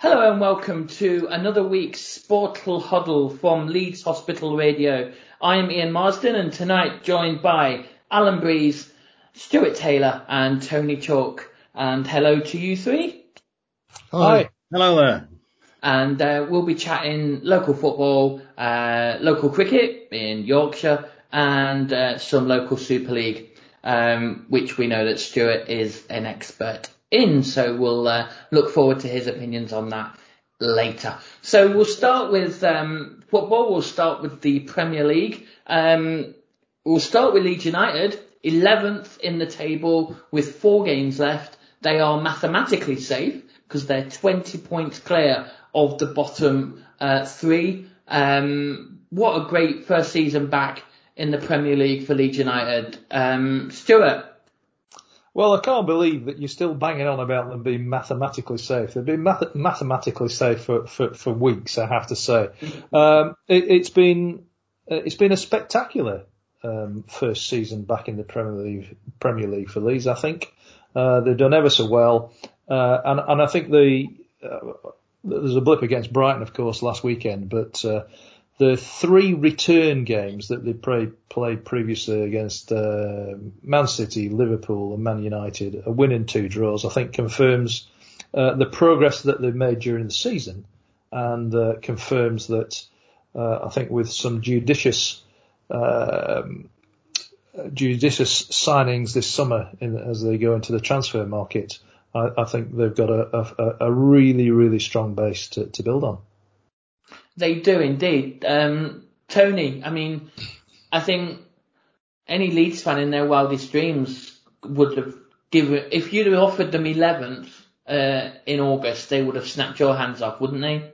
Hello and welcome to another week's Sportal Huddle from Leeds Hospital Radio. I'm Ian Marsden and tonight joined by Alan Breeze, Stuart Taylor and Tony Chalk. And hello to you three. Hi. Hello there. And uh, we'll be chatting local football, uh, local cricket in Yorkshire and uh, some local Super League, um, which we know that Stuart is an expert in. So we'll uh, look forward to his opinions on that later. So we'll start with um, football. We'll start with the Premier League. Um, we'll start with Leeds United, 11th in the table with four games left. They are mathematically safe because they're 20 points clear of the bottom uh, three. Um, what a great first season back in the Premier League for Leeds United. Um, Stuart, well, I can't believe that you're still banging on about them being mathematically safe. They've been math- mathematically safe for, for, for, weeks, I have to say. Um, it, has been uh, it's been a spectacular um, first season back in the Premier League Premier League for Leeds. I think uh, they've done ever so well, uh, and and I think the uh, there's a blip against Brighton, of course, last weekend, but uh, the three return games that they played, played previously against uh, Man City, Liverpool, and Man United, a win and two draws, I think confirms uh, the progress that they've made during the season, and uh, confirms that uh, I think with some judicious um, judicious signings this summer in, as they go into the transfer market, I, I think they've got a, a, a, really really strong base to, to build on. They do indeed. Um, Tony, I mean, I think any Leeds fan in their wildest dreams would have given, if you'd have offered them 11th uh, in August, they would have snapped your hands off, wouldn't they?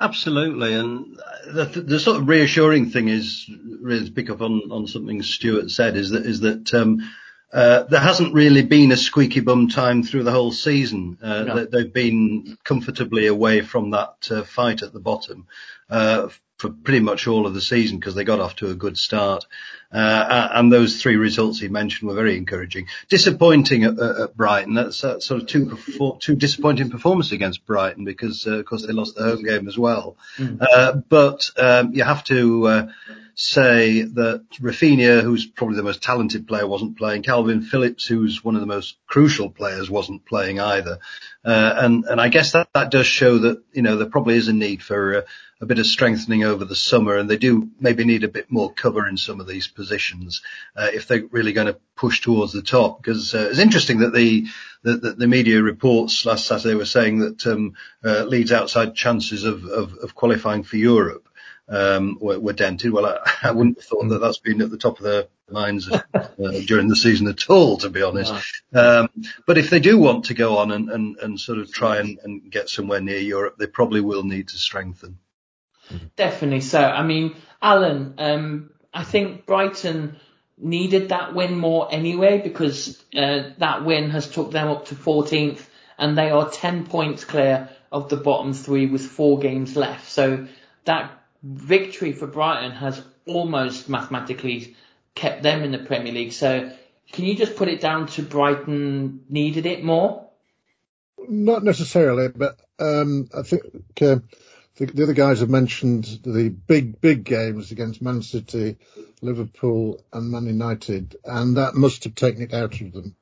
Absolutely, and the, the sort of reassuring thing is, really to pick up on, on something Stuart said, is that is that um, uh, there hasn't really been a squeaky bum time through the whole season. Uh, no. They've been comfortably away from that uh, fight at the bottom uh, for pretty much all of the season because they got off to a good start. Uh, and those three results he mentioned were very encouraging. Disappointing at, at Brighton. That's sort of two, two disappointing performances against Brighton because, of course, they lost the home game as well. Mm. but um, you have to say that Raphinha, who's probably the most talented player, wasn't playing. Calvin Phillips, who's one of the most crucial players, wasn't playing either. Uh, and, and I guess that, that does show that, you know, there probably is a need for a, a bit of strengthening over the summer and they do maybe need a bit more cover in some of these positions, uh, if they're really going to push towards the top. Because, uh, it's interesting that the, the, the, media reports last Saturday were saying that, um, uh, Leeds outside chances of, of, of qualifying for Europe um, were, were, dented. Well, I, I, wouldn't have thought that that's been at the top of their minds uh, during the season at all, to be honest. Um, but if they do want to go on and, and, and sort of try and, and, get somewhere near Europe, they probably will need to strengthen. Definitely so. I mean, Alan, um, I think Brighton needed that win more anyway because uh, that win has took them up to 14th and they are 10 points clear of the bottom three with four games left. So that victory for Brighton has almost mathematically kept them in the Premier League. So can you just put it down to Brighton needed it more? Not necessarily, but um, I think uh, the, the, other guys have mentioned the big, big games against Man City, Liverpool and Man United, and that must have taken it out of them.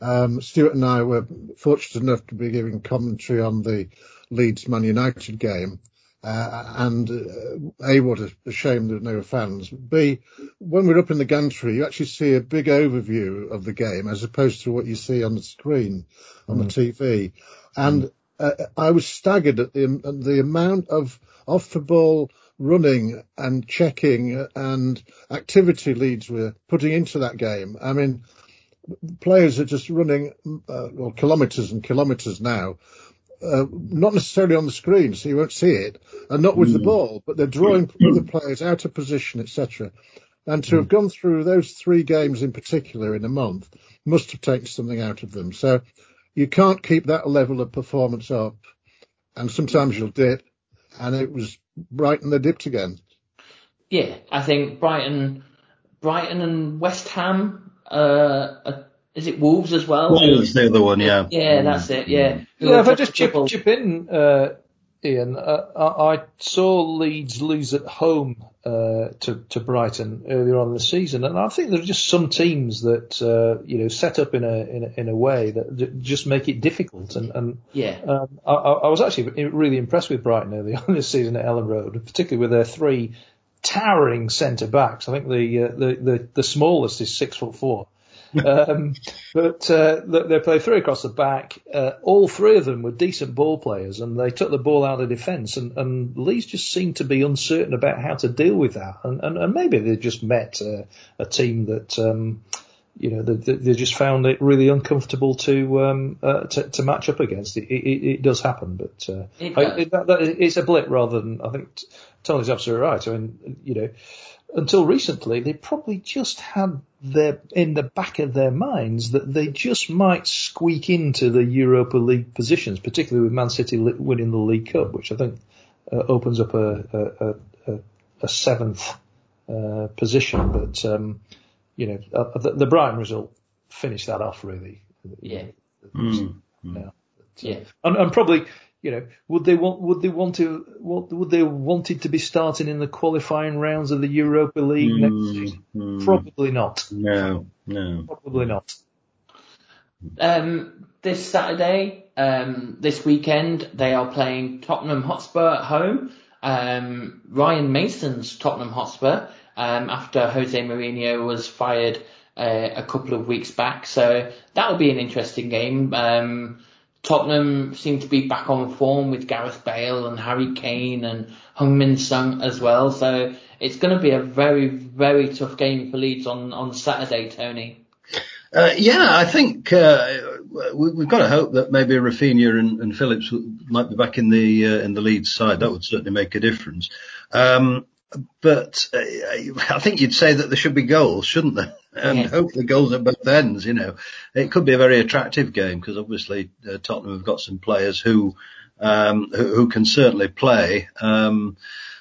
Um, Stuart and I were fortunate enough to be giving commentary on the Leeds Man United game, uh, and uh, A, what a shame there were no fans. B, when we're up in the gantry, you actually see a big overview of the game as opposed to what you see on the screen on mm. the TV. And. Uh, I was staggered at the, the amount of off the ball running and checking and activity Leeds we're putting into that game. I mean, players are just running, uh, well, kilometres and kilometres now uh, not necessarily on the screen, so you won't see it, and not with mm. the ball, but they're drawing the players out of position, etc. And to mm. have gone through those three games in particular in a month must have taken something out of them. So you can't keep that level of performance up, and sometimes you'll dip, and it was Brighton that dipped again. Yeah, I think Brighton, Brighton and West Ham uh, is it Wolves as well? Wolves, the other one, yeah. Yeah, that's it. Yeah. Yeah, if I just chip, chip in, uh, Ian, uh, I saw Leeds lose at home uh, to to Brighton earlier on in the season, and I think there are just some teams that uh, you know set up in a, in a in a way that just make it difficult. And, and yeah, um, I, I, was actually really impressed with Brighton early on this season at Elland Road, particularly with their three towering centre backs. I think the, uh, the the the smallest is six foot four um, but uh, they played three across the back. Uh, all three of them were decent ball players, and they took the ball out of defence. And, and Leeds just seemed to be uncertain about how to deal with that. And, and, and maybe they just met uh, a team that. Um, you know, they, they, just found it really uncomfortable to um, uh, to, to, match up against. It, it, it does happen, but uh, it I, it, that, that, it's a blip rather than I think Tony's absolutely right. I mean, you know, until recently, they probably just had their in the back of their minds that they just might squeak into the Europa League positions, particularly with Man City winning the League Cup, which I think uh, opens up a a, a, a seventh uh, position. But um, you know, uh, the, the, Brighton result finished that off really. Yeah. Mm. Yeah. yeah. And, and probably you know, would they want would they want to what would they wanted to be starting in the qualifying rounds of the Europa League mm, next season? Mm, Probably not. No, no. Probably not. Um, this Saturday, um, this weekend, they are playing Tottenham Hotspur at home. Um, Ryan Mason's Tottenham Hotspur, um, after Jose Mourinho was fired uh, a couple of weeks back. So that'll be an interesting game. Tottenham seem to be back on form with Gareth Bale and Harry Kane and Heung-min Son as well. So it's going to be a very, very tough game for Leeds on, on Saturday, Tony. Uh, yeah, I think uh, we, have got to hope that maybe Raphinha and, and Phillips might be back in the uh, in the Leeds side. That would certainly make a difference. Um, but uh, I think you'd say that there should be goals, shouldn't there? And yeah. hopefully goals at both ends. You know, it could be a very attractive game because obviously uh, Tottenham have got some players who um, who, who, can certainly play. Um,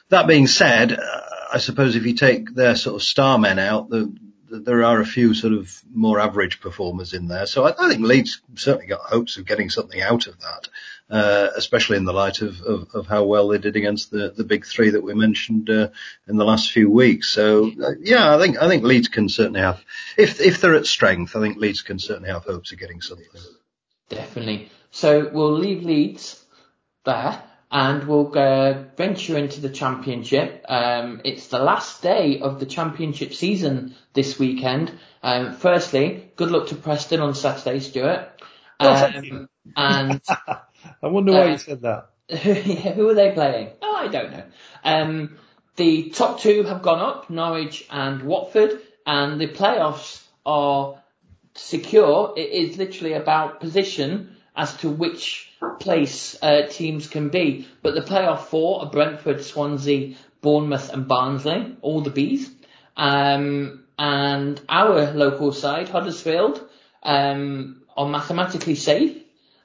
that being said, uh, I suppose if you take their sort of star men out, the, there are a few sort of more average performers in there. So I, I think Leeds certainly got hopes of getting something out of that, uh, especially in the light of, of, of, how well they did against the, the big three that we mentioned uh, in the last few weeks. So uh, yeah, I think I think Leeds can certainly have, if if they're at strength, I think Leeds can certainly have hopes of getting something. Definitely. So we'll leave Leeds there and we'll uh, venture into the championship. Um, it's the last day of the championship season this weekend. Um, firstly, good luck to Preston on Saturday, Stuart. Um, and I wonder why uh, you said that. who are they playing? Oh, I don't know. Um, the top two have gone up, Norwich and Watford, and the playoffs are secure. It is literally about position as to which place uh, teams can be. But the playoff four are Brentford, Swansea, Bournemouth, and Barnsley, all the Bs. Um, and our local side, Huddersfield, um, are mathematically safe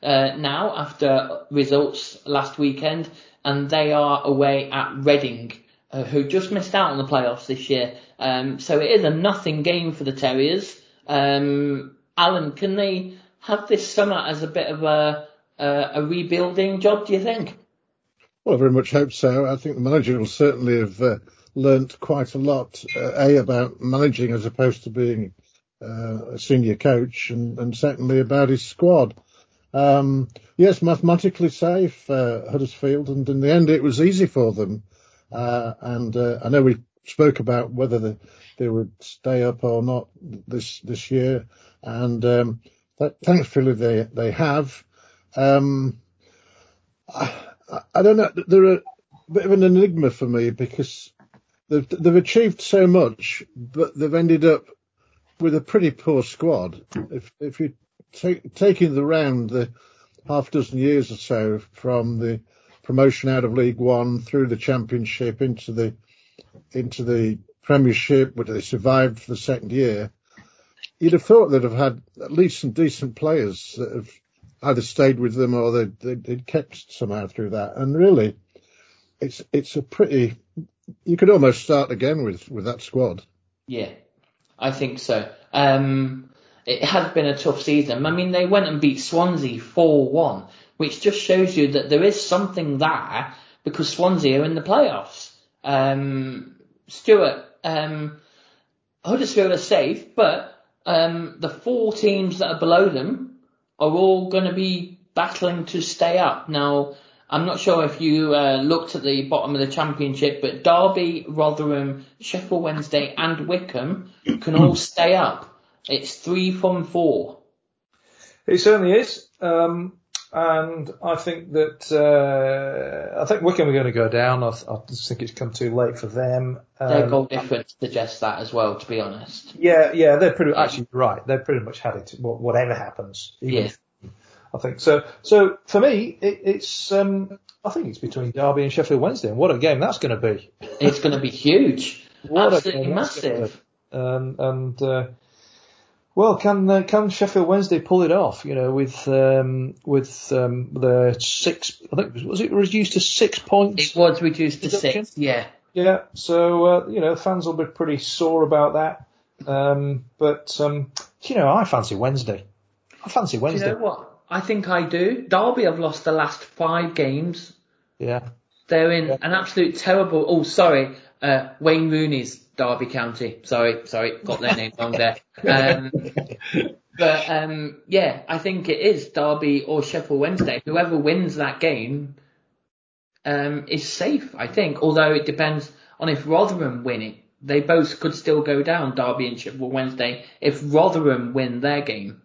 uh, now after results last weekend, and they are away at Reading. Uh, who just missed out on the playoffs this year. Um, so it is a nothing game for the Terriers. Um, Alan, can they have this summer as a bit of a, a, a rebuilding job, do you think? Well, I very much hope so. I think the manager will certainly have uh, learnt quite a lot, uh, A, about managing as opposed to being uh, a senior coach, and, and secondly about his squad. Um, yes, mathematically safe, uh, Huddersfield, and in the end it was easy for them. Uh, and uh, I know we spoke about whether they, they would stay up or not this this year, and um, thankfully they they have. Um, I, I, don't know. They're a bit of an enigma for me because they've they've achieved so much, but they've ended up with a pretty poor squad. If if you take taking the round the half dozen years or so from the promotion out of League One through the Championship into the into the Premiership, where they survived for the second year you'd have thought they'd have had at least some decent players that have either stayed with them or they'd, they'd, they'd kept somehow through that. And really, it's it's a pretty. You could almost start again with with that squad. Yeah, I think so. Um, it has been a tough season. I mean, they went and beat Swansea four one, which just shows you that there is something there because Swansea are in the playoffs. Um, Stuart, um, Huddersfield are safe, but um, the four teams that are below them are all going to be battling to stay up. Now, I'm not sure if you uh, looked at the bottom of the championship, but Derby, Rotherham, Sheffield Wednesday, and Wycombe can all stay up. It's three from four. It certainly is. Um, and I think that uh, I think Wycombe are going to go down. I, I just think it's come too late for them. Um, Their goal difference suggests that as well. To be honest. Yeah, yeah, they're pretty actually right. They've pretty much had it. Whatever happens. Yeah. I think so. So for me, it, it's um, I think it's between Derby and Sheffield Wednesday, and what a game that's going to be. It's going to be huge. what Absolutely massive. Um, and uh, well, can uh, can Sheffield Wednesday pull it off? You know, with um, with um, the six, I think was it reduced to six points? It was reduced to six. Yeah. Yeah. So uh, you know, fans will be pretty sore about that. Um, but um, you know, I fancy Wednesday. I fancy Wednesday. you know what? I think I do. Derby have lost the last five games. Yeah. They're in yeah. an absolute terrible. Oh, sorry, uh, Wayne Rooney's Derby County. Sorry, sorry, got their name wrong there. Um, but um, yeah, I think it is Derby or Sheffield Wednesday. Whoever wins that game um, is safe. I think, although it depends on if Rotherham win it. They both could still go down, Derby and Sheffield Wednesday, if Rotherham win their game.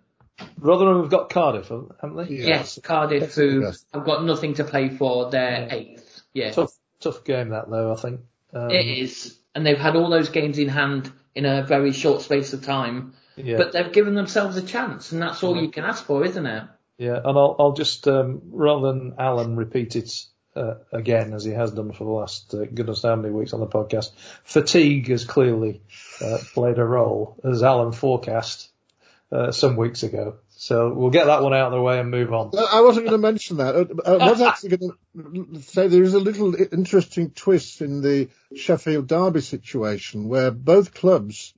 Rotherham have got Cardiff, haven't they? Yes, yes Cardiff, who have got nothing to play for. They're yeah. eighth. Yeah. Tough, tough game that though. I think. Um, it is, and they've had all those games in hand in a very short space of time. Yeah. But they've given themselves a chance, and that's all yeah. you can ask for, isn't it? Yeah, and I'll, I'll just um, rather than Alan repeat it uh, again as he has done for the last uh, goodness how many weeks on the podcast. Fatigue has clearly uh, played a role, as Alan forecast uh, some weeks ago. So we'll get that one out of the way and move on. I wasn't going to mention that. I was actually going to say there is a little interesting twist in the Sheffield Derby situation where both clubs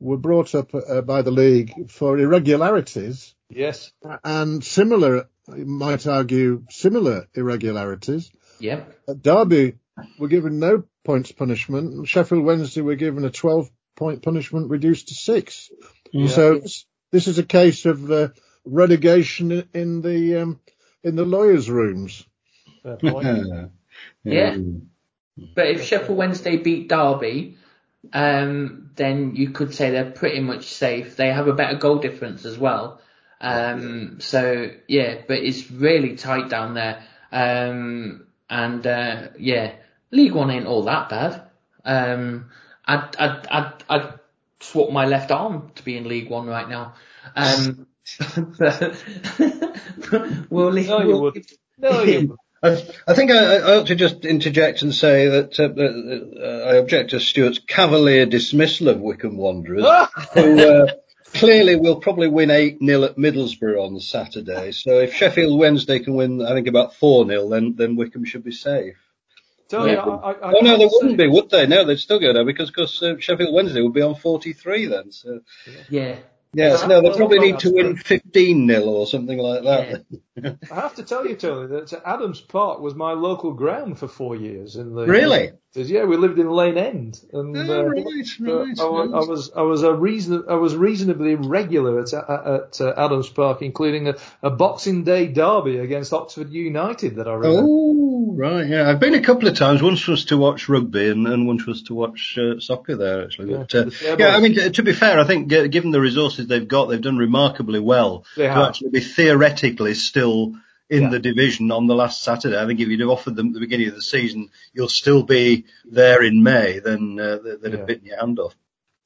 were brought up uh, by the league for irregularities. Yes. And similar, you might argue, similar irregularities. Yeah. Uh, Derby were given no points punishment. Sheffield Wednesday were given a 12 point punishment reduced to six. Yeah. So this is a case of uh, relegation in the um, in the lawyers' rooms. yeah. yeah. But if Sheffield Wednesday beat Derby, um, then you could say they're pretty much safe. They have a better goal difference as well. Um, so yeah, but it's really tight down there. Um, and uh, yeah, League One ain't all that bad. Um, I'd, I'd, I'd, I'd swap my left arm to be in League One right now. Um, we'll leave. No, you would. No, you I, I think I, I, ought to just interject and say that uh, uh, I object to Stuart's cavalier dismissal of Wycombe Wanderers, who uh, clearly will probably win 8 0 at Middlesbrough on Saturday. So if Sheffield Wednesday can win, I think about 4 0, then, then Wycombe should be safe. Tony, yeah. I, I, oh no, they wouldn't be, would they? No, they'd still go there because cause, uh, Sheffield Wednesday would be on 43 then. So. Yeah. Yes, no, they probably need to win 15 nil or something like that. Yeah. I have to tell you, Tony, that Adams Park was my local ground for four years. In the really? Yeah, we lived in Lane End, and oh, uh, right, right, I, I, was I was a reason I was reasonably regular at at, uh, Adams Park, including a, a, Boxing Day derby against Oxford United that I remember. Oh, right, yeah, I've been a couple of times. Once was to watch rugby, and, and once was to watch uh, soccer there actually. But, uh, yeah, yeah, I mean, to, to, be fair, I think given the resources they've got, they've done remarkably well they to have. actually be theoretically still in yeah. the division on the last Saturday. I think if you'd have offered them at the beginning of the season, you'll still be there in May, then uh, they'd have bitten your hand off.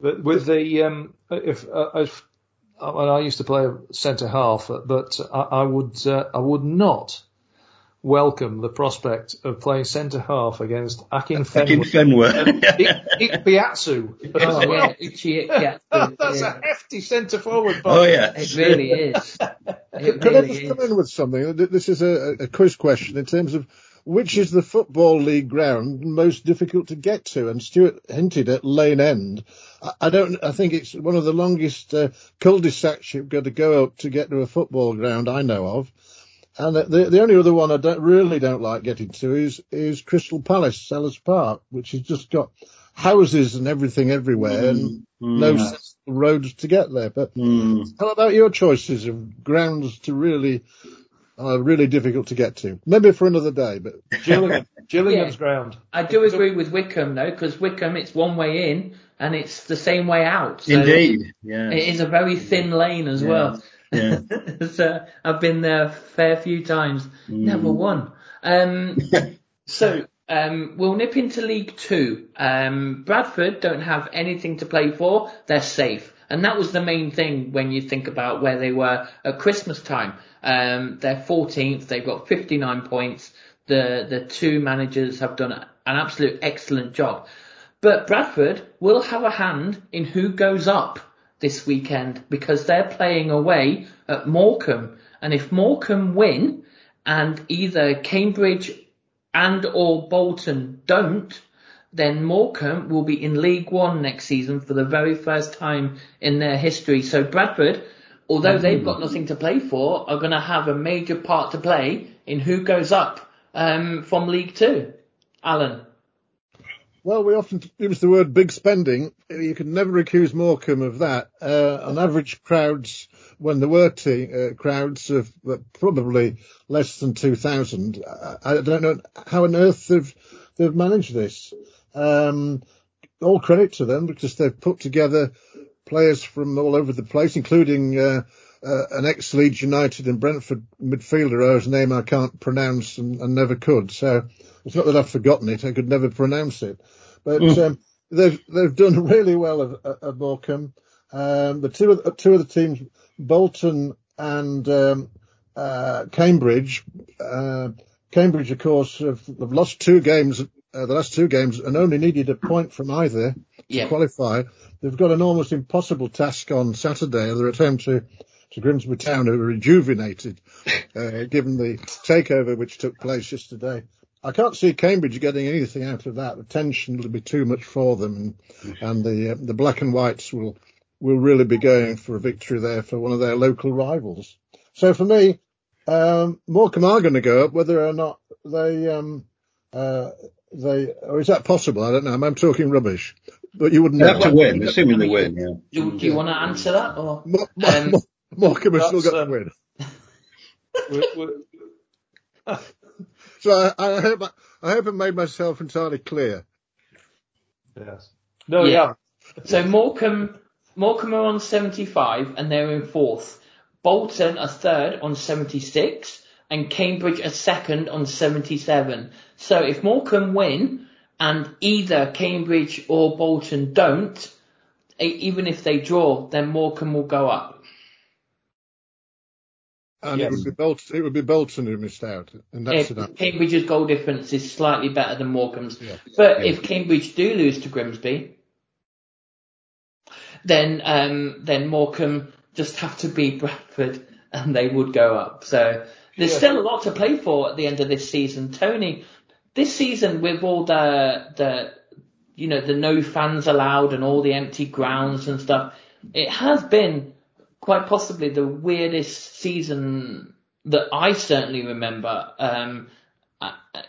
But with the um, if, uh, if I used to play centre half, but I, I would uh, I would not welcome the prospect of playing centre half against Akinfenwa. Akin Ikpeazu. Oh, yeah, Ichi That's yeah. a hefty centre forward. Oh, yeah. It really is. It Could really I just is. come in with something? This is a, a quiz question in terms of which is the football league ground most difficult to get to? And Stuart hinted at Lane End. I don't. I think it's one of the longest uh, cul-de-sacs you've got to go up to get to a football ground I know of. And the the only other one I don't really don't like getting to is is Crystal Palace, Selhurst Park, which has just got houses and everything everywhere mm, and mm, no roads to get there. But mm. how about your choices of grounds to really are really difficult to get to? Maybe for another day, but Gillingham, Gillingham's yeah. ground. I do agree with Wycombe though, because Wycombe it's one way in and it's the same way out. So Indeed, yeah. It is a very thin lane as yeah. well. Yeah. so I've been there a fair few times, mm. never won. Um, so um, we'll nip into League Two. Um, Bradford don't have anything to play for. They're safe. And that was the main thing when you think about where they were at Christmas time. Um, they're 14th. They've got 59 points. The, the two managers have done an absolute excellent job. But Bradford will have a hand in who goes up this weekend because they're playing away at Morecambe. And if Morecambe win and either Cambridge and or Bolton don't, then Morecambe will be in League One next season for the very first time in their history. So Bradford, although they've got nothing to play for, are going to have a major part to play in who goes up um, from League Two. Alan. Well, we often use the word big spending. You can never accuse Morecambe of that. Uh, on average, crowds, when there were t- uh, crowds of probably less than 2,000, I, I, don't know how on earth they've, they've managed this. Um, all credit to them because they've put together players from all over the place, including uh, uh, an ex-Leeds United and Brentford midfielder whose name I can't pronounce and, and, never could. So it's not that I've forgotten it; I could never pronounce it. But mm. um, they've they've done really well at, at Morecambe. Um, the two of, two of the teams, Bolton and um, uh, Cambridge. Uh, Cambridge, of course, have, have lost two games, uh, the last two games, and only needed a point from either to qualify. They've got an almost impossible task on Saturday. They're at home to to Grimsby Town, who are rejuvenated, uh, given the takeover which took place yesterday. I can't see Cambridge getting anything out of that. The tension will be too much for them, and, and the uh, the black and whites will will really be going for a victory there for one of their local rivals. So for me, um, Morecambe are going to go up, whether or not they um, uh, they or is that possible? I don't know. I'm talking rubbish, but you wouldn't have to win, assuming they win. Yeah. Do, do you want to answer that? Or, Mo- um, Morecambe has still got to win. So I, I hope I, I hope I made myself entirely clear. Yes. No, yeah. yeah. So Morecambe, Morecambe are on 75 and they're in fourth. Bolton are third on 76 and Cambridge are second on 77. So if Morecambe win and either Cambridge or Bolton don't, even if they draw, then Morecambe will go up. And yes. it would be Bolton. It would be Bolton who missed out, and that's if Cambridge's goal difference is slightly better than Morecambe's. Yeah. But yeah. if Cambridge do lose to Grimsby, then um, then Morecambe just have to beat Bradford, and they would go up. So there's yeah. still a lot to play for at the end of this season. Tony, this season with all the the you know the no fans allowed and all the empty grounds and stuff, it has been quite possibly the weirdest season that I certainly remember. Um,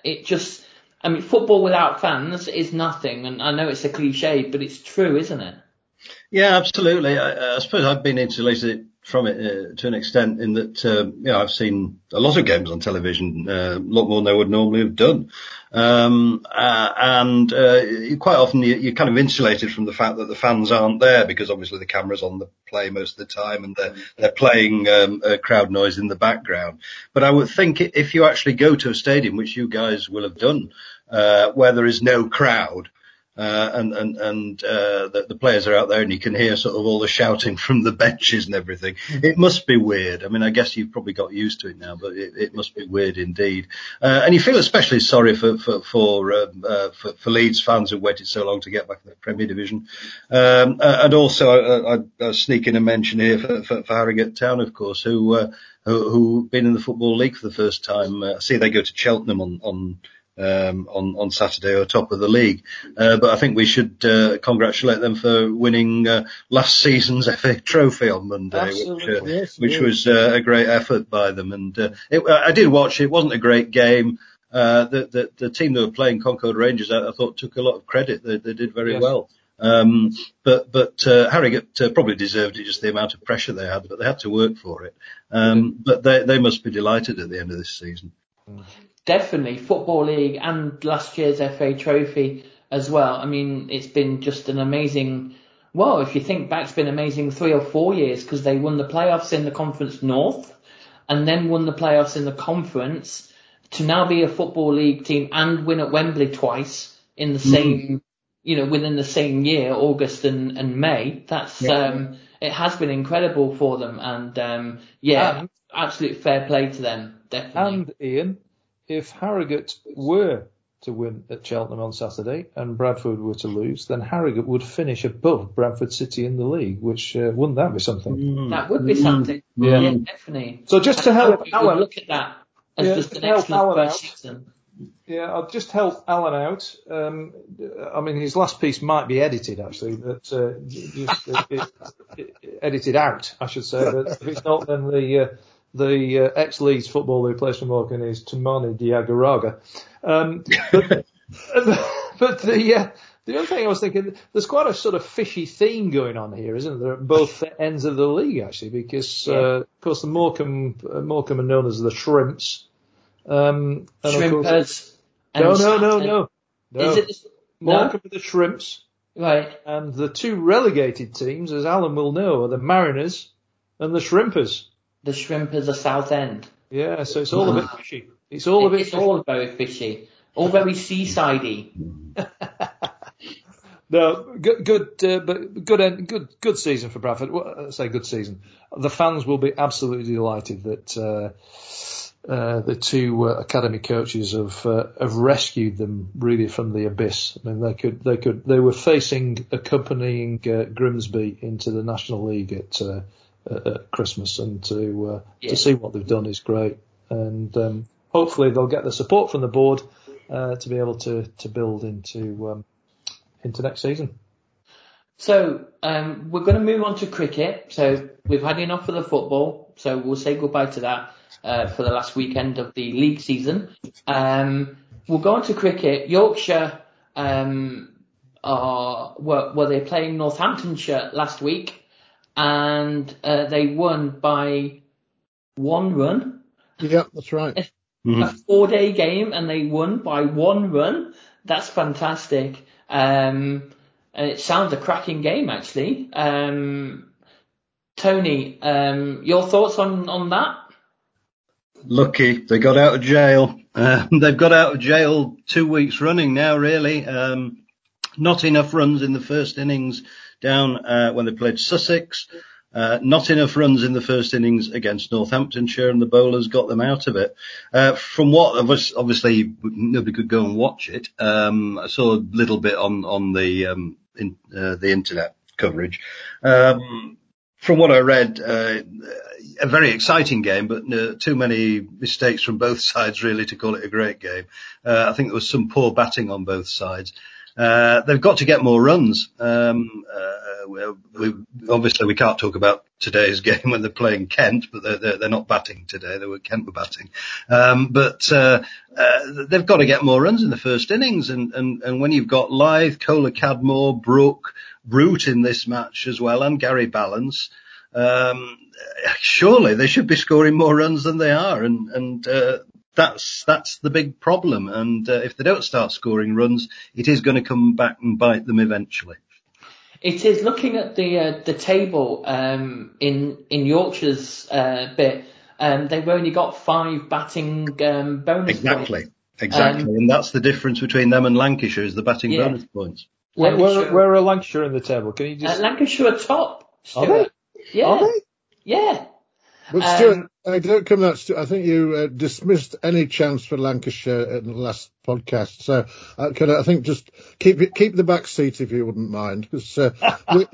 it just, I mean, football without fans is nothing, and I know it's a cliche, but it's true, isn't it? Yeah, absolutely. I, I suppose I've been insulated from it uh, to an extent in that, uh, you know, I've seen a lot of games on television, uh, a lot more than I would normally have done. Um, uh, and uh, quite often you, are kind of insulated from the fact that the fans aren't there because obviously the camera's on the play most of the time and they're, they're playing um, crowd noise in the background. But I would think if you actually go to a stadium, which you guys will have done, uh, where there is no crowd, uh, and and and uh, the, the, players are out there, and you can hear sort of all the shouting from the benches and everything. It must be weird. I mean, I guess you've probably got used to it now, but it, it must be weird indeed. Uh, and you feel especially sorry for for for, um, uh, for, for Leeds fans who waited so long to get back to the Premier Division. Um, uh, and also, I, I, I sneak in a mention here for, for, for Harrogate Town, of course, who. Uh, who, who been in the football league for the first time? I see they go to Cheltenham on on um, on on Saturday or top of the league. Uh, but I think we should uh, congratulate them for winning uh, last season's FA Trophy on Monday, which uh, yes, which was uh, a great effort by them. And uh, it, I did watch it. It wasn't a great game. the, the the team that were playing Concord Rangers, I, I thought took a lot of credit. They, they did very yes. well. Um, but but uh, Harrogate uh, probably deserved it, just the amount of pressure they had, but they had to work for it. Um, but they they must be delighted at the end of this season. Definitely, football league and last year's FA Trophy as well. I mean, it's been just an amazing. Well, if you think back, it's been amazing three or four years because they won the playoffs in the Conference North, and then won the playoffs in the Conference. To now be a football league team and win at Wembley twice in the mm. same you know, within the same year, August and, and May. That's, yeah. um, it has been incredible for them. And, um, yeah, and, absolute fair play to them. Definitely. And Ian, if Harrogate were to win at Cheltenham on Saturday and Bradford were to lose, then Harrogate would finish above Bradford City in the league, which uh, wouldn't that be something? Mm. That would be something. Yeah, yeah definitely. So just to help Alan, look at that as yeah, just an excellent first season. Yeah, I'll just help Alan out. Um, I mean, his last piece might be edited actually, but uh, just uh, it, it, edited out, I should say. But if it's not, then the uh, the uh, ex-Leeds footballer who plays for Morecambe is Toumani Diagouraga. Um, but, but the uh, the other thing I was thinking, there's quite a sort of fishy theme going on here, isn't there? At both ends of the league actually, because yeah. uh, of course the Morecambe Morecambe are known as the Shrimps. Um, Shrimpers. No, no, no, no, no. Is it Morecambe no? the Shrimps. Right. And the two relegated teams, as Alan will know, are the Mariners and the Shrimpers. The Shrimpers are Southend. Yeah, so it's all a bit fishy. It's all a bit. It's fishy. all very fishy. All very seasidey. no, good, good, uh, but good, good, good season for Bradford. Well, I say good season. The fans will be absolutely delighted that. Uh, uh, the two uh, academy coaches have uh, have rescued them really from the abyss. I mean, they could they could they were facing accompanying uh, Grimsby into the National League at, uh, at Christmas, and to yeah. to see what they've done is great. And um, hopefully they'll get the support from the board to be able to to build into um, into next season. So um, we're going to move on to cricket. So we've had enough of the football. So we'll say goodbye to that uh, for the last weekend of the league season. Um, we'll go on to cricket. Yorkshire um, are were, were they playing Northamptonshire last week, and uh, they won by one run. Yeah, that's right. A, mm-hmm. a four-day game, and they won by one run. That's fantastic. Um, and it sounds a cracking game, actually. Um, Tony, um, your thoughts on, on that? lucky they got out of jail. Uh, they've got out of jail two weeks running now, really. Um, not enough runs in the first innings down uh, when they played Sussex. Uh, not enough runs in the first innings against Northamptonshire, and the bowlers got them out of it. Uh, from what obviously nobody could go and watch it. Um, I saw a little bit on on the um, in, uh, the internet coverage. Um, from what I read, uh, a very exciting game, but uh, too many mistakes from both sides really to call it a great game. Uh, I think there was some poor batting on both sides. Uh, they've got to get more runs. Um, uh, we, obviously, we can't talk about today's game when they're playing Kent, but they're, they're, they're not batting today. They were Kent were batting, um, but uh, uh, they've got to get more runs in the first innings. And, and, and when you've got Lyth, Kohler-Cadmore, Brook, Root in this match as well, and Gary Ballance. Um, surely they should be scoring more runs than they are, and and uh, that's that's the big problem. And uh, if they don't start scoring runs, it is going to come back and bite them eventually. It is looking at the uh, the table um, in in Yorkshire's uh, bit. Um, they've only got five batting um, bonus exactly. points. Exactly, um, and that's the difference between them and Lancashire is the batting yeah. bonus points. Where, where, where, are Lancashire in the table? Can you just? Uh, Lancashire are top. Stuart. Are they? Yeah. Are they? Yeah. But Stuart, um, I don't come that. I think you uh, dismissed any chance for Lancashire in the last podcast. So uh, I, I think just keep it, keep the back seat if you wouldn't mind, because uh,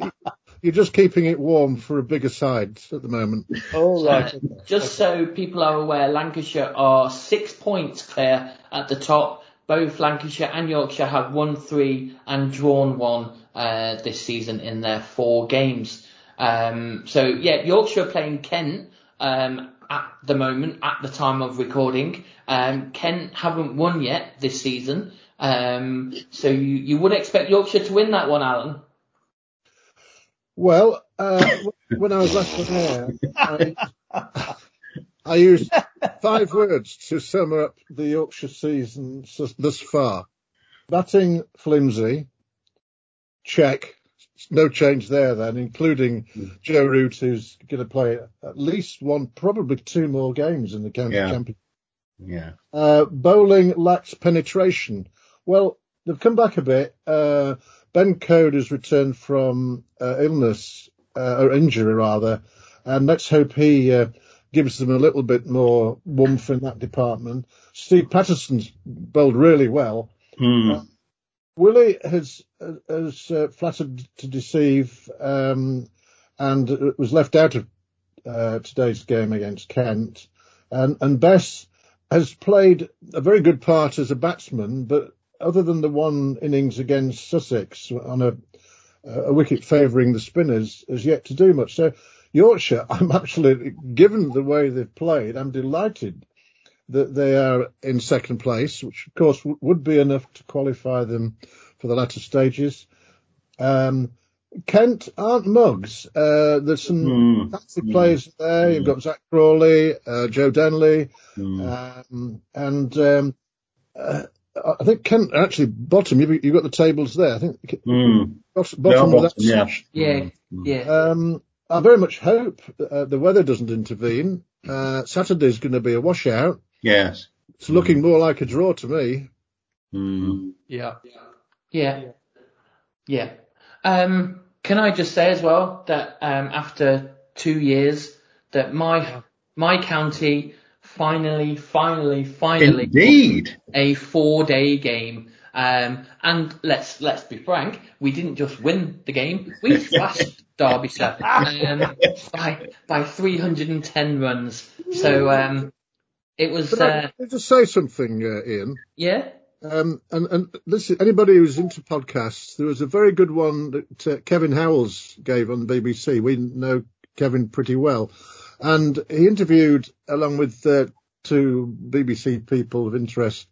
you're just keeping it warm for a bigger side at the moment. Oh right. Uh, just so people are aware, Lancashire are six points clear at the top. both Lancashire and Yorkshire have won three and drawn one uh, this season in their four games. Um, so yeah, Yorkshire are playing Kent um, at the moment, at the time of recording. Um, Kent haven't won yet this season, um, so you, you would expect Yorkshire to win that one, Alan. Well, uh, when I was last on air, I, I used five words to sum up the Yorkshire season thus far. Batting flimsy, check, no change there then, including mm. Joe Root, who's going to play at least one, probably two more games in the county yeah. championship. Yeah. Uh, bowling lacks penetration. Well, they've come back a bit. Uh, Ben Coad has returned from uh, illness, uh, or injury rather, and let's hope he uh, gives them a little bit more warmth in that department. Steve Patterson's bowled really well. Mm. Willey has has uh, flattered to deceive um, and was left out of uh, today's game against Kent. And, and Bess has played a very good part as a batsman, but other than the one innings against Sussex on a, a wicket favouring the spinners, has yet to do much. So Yorkshire, I'm actually, given the way they've played, I'm delighted that they are in second place, which of course w- would be enough to qualify them for the latter stages. Um, Kent aren't mugs. Uh, there's some mm. fantastic mm. players there. Mm. You've got Zak Crawley, uh, Joe Denley, mm. um, and um, uh, I think Kent actually bottom. You've, you've, got the tables there. I think mm. bottom, bottom of that. Yeah, yeah, yeah. Um, I very much hope uh, the weather doesn't intervene. Uh, Saturday's going to be a washout. Yes. It's looking more like a draw to me. Mm. Yeah. Yeah. Yeah. Um, can I just say as well that um, after two years that my my county finally, finally, finally Indeed. a four day game. Um, and let's let's be frank, we didn't just win the game, we thrashed Derbyshire um, by by 310 runs. So um, it was. Uh, I, just say something, uh, Ian? Yeah. Um, and, and listen, anybody who's into podcasts, there was a very good one that uh, Kevin Howells gave on the BBC. We know Kevin pretty well. And he interviewed, along with uh, two BBC people of interest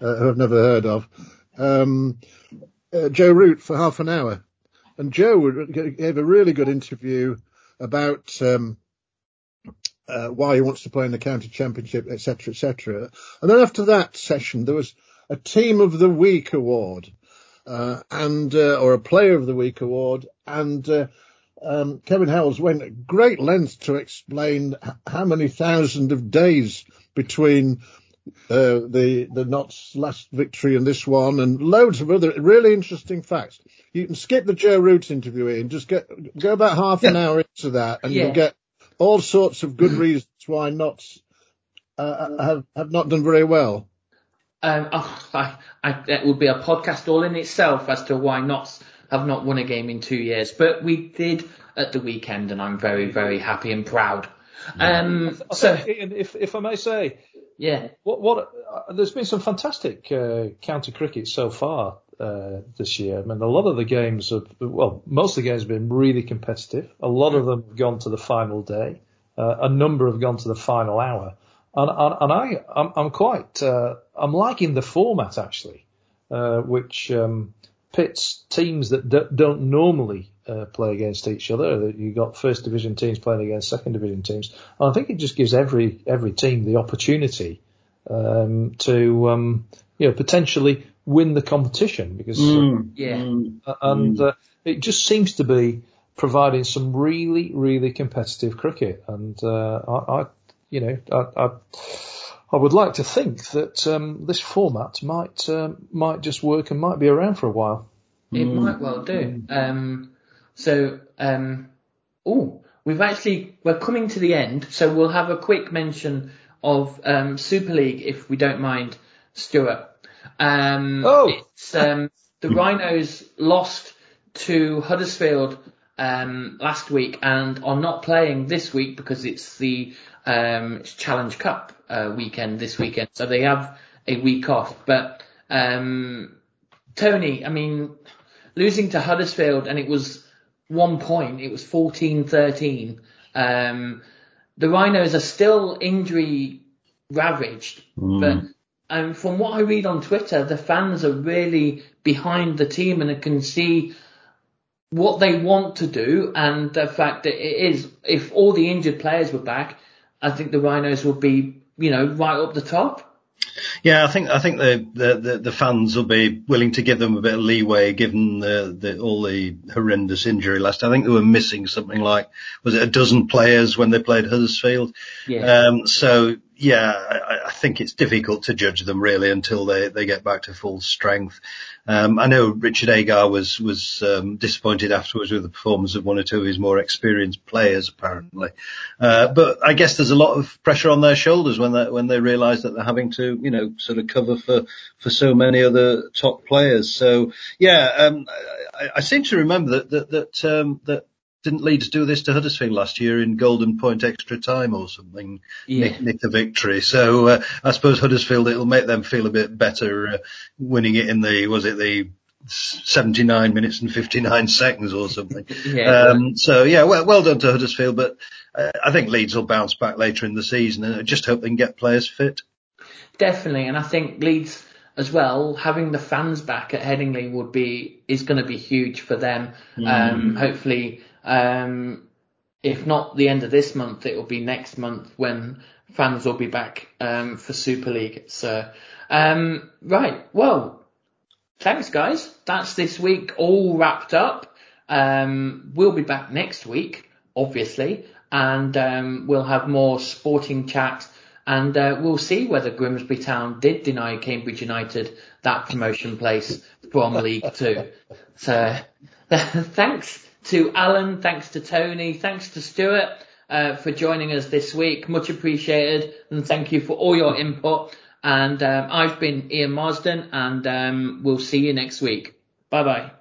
uh, who I've never heard of, um, uh, Joe Root for half an hour. And Joe gave a really good interview about um, uh, why he wants to play in the county championship, etc., etc. And then after that session, there was a Team of the Week award, uh, and uh, or a Player of the Week award, and uh, um, Kevin Howells went at great lengths to explain how many thousand of days between uh, the the Notts last victory and this one, and loads of other really interesting facts. You can skip the Joe Root interview and just get go about half an hour into that, and yeah. you'll get all sorts of good reasons why Notts uh, have have not done very well. Um, oh, I, I, it would be a podcast all in itself as to why Notts have not won a game in two years, but we did at the weekend, and I'm very, very happy and proud. Um, I so, if if I may say, yeah, what what uh, there's been some fantastic uh, county cricket so far uh, this year. I mean, a lot of the games have, well, most of the games have been really competitive. A lot of them have gone to the final day. Uh, a number have gone to the final hour. And, and, and I, I'm, I'm quite, uh, I'm liking the format actually, uh, which, um, pits teams that d- don't normally uh, play against each other. You've got first division teams playing against second division teams. And I think it just gives every every team the opportunity um, to um, you know potentially win the competition because mm, uh, yeah, mm, and uh, it just seems to be providing some really really competitive cricket, and uh, I, I, you know I, I, I would like to think that um, this format might uh, might just work and might be around for a while. It mm. might well do. Um, so um, oh, we've actually we're coming to the end, so we'll have a quick mention of um, Super League if we don't mind, Stuart. Um, oh. It's, um, the Rhinos lost to Huddersfield um, last week and are not playing this week because it's the um, Challenge Cup uh, weekend this weekend. So they have a week off. But Um, Tony, I mean, losing to Huddersfield and it was one point, it was 14-13. Um, the Rhinos are still injury ravaged, mm. but um, from what I read on Twitter, the fans are really behind the team and I can see what they want to do and the fact that it is, if all the injured players were back, I think the Rhinos would be, you know, right up the top. Yeah, I think I think the, the, the, fans will be willing to give them a bit of leeway given the, the, all the horrendous injury last. I think they were missing something like was it a dozen players when they played Huddersfield. Yeah. Um, so yeah, I, I, think it's difficult to judge them really until they, they get back to full strength. Um, I know Richard Agar was was um, disappointed afterwards with the performance of one or two of his more experienced players, apparently. Uh, but I guess there's a lot of pressure on their shoulders when they when they realise that they're having to, you know, sort of cover for for so many other top players. So yeah, um, I, I, seem to remember that that that, um, that didn't Leeds do this to Huddersfield last year in golden point extra time or something? Yeah. Nick, nick the victory. So uh, I suppose Huddersfield it'll make them feel a bit better uh, winning it in the was it the 79 minutes and 59 seconds or something. yeah, um, so yeah, well, well done to Huddersfield, but uh, I think Leeds will bounce back later in the season and I just hope they can get players fit. Definitely, and I think Leeds as well, having the fans back at Headingley would be is going to be huge for them. Mm. Um, hopefully, um, if not the end of this month, it will be next month when fans will be back um, for Super League. So, um, right, well, thanks guys. That's this week all wrapped up. Um, we'll be back next week, obviously, and um, we'll have more sporting chat. And uh, we'll see whether Grimsby Town did deny Cambridge United that promotion place from League Two. So, thanks to Alan, thanks to Tony, thanks to Stuart uh, for joining us this week. Much appreciated, and thank you for all your input. And um, I've been Ian Marsden, and um, we'll see you next week. Bye bye.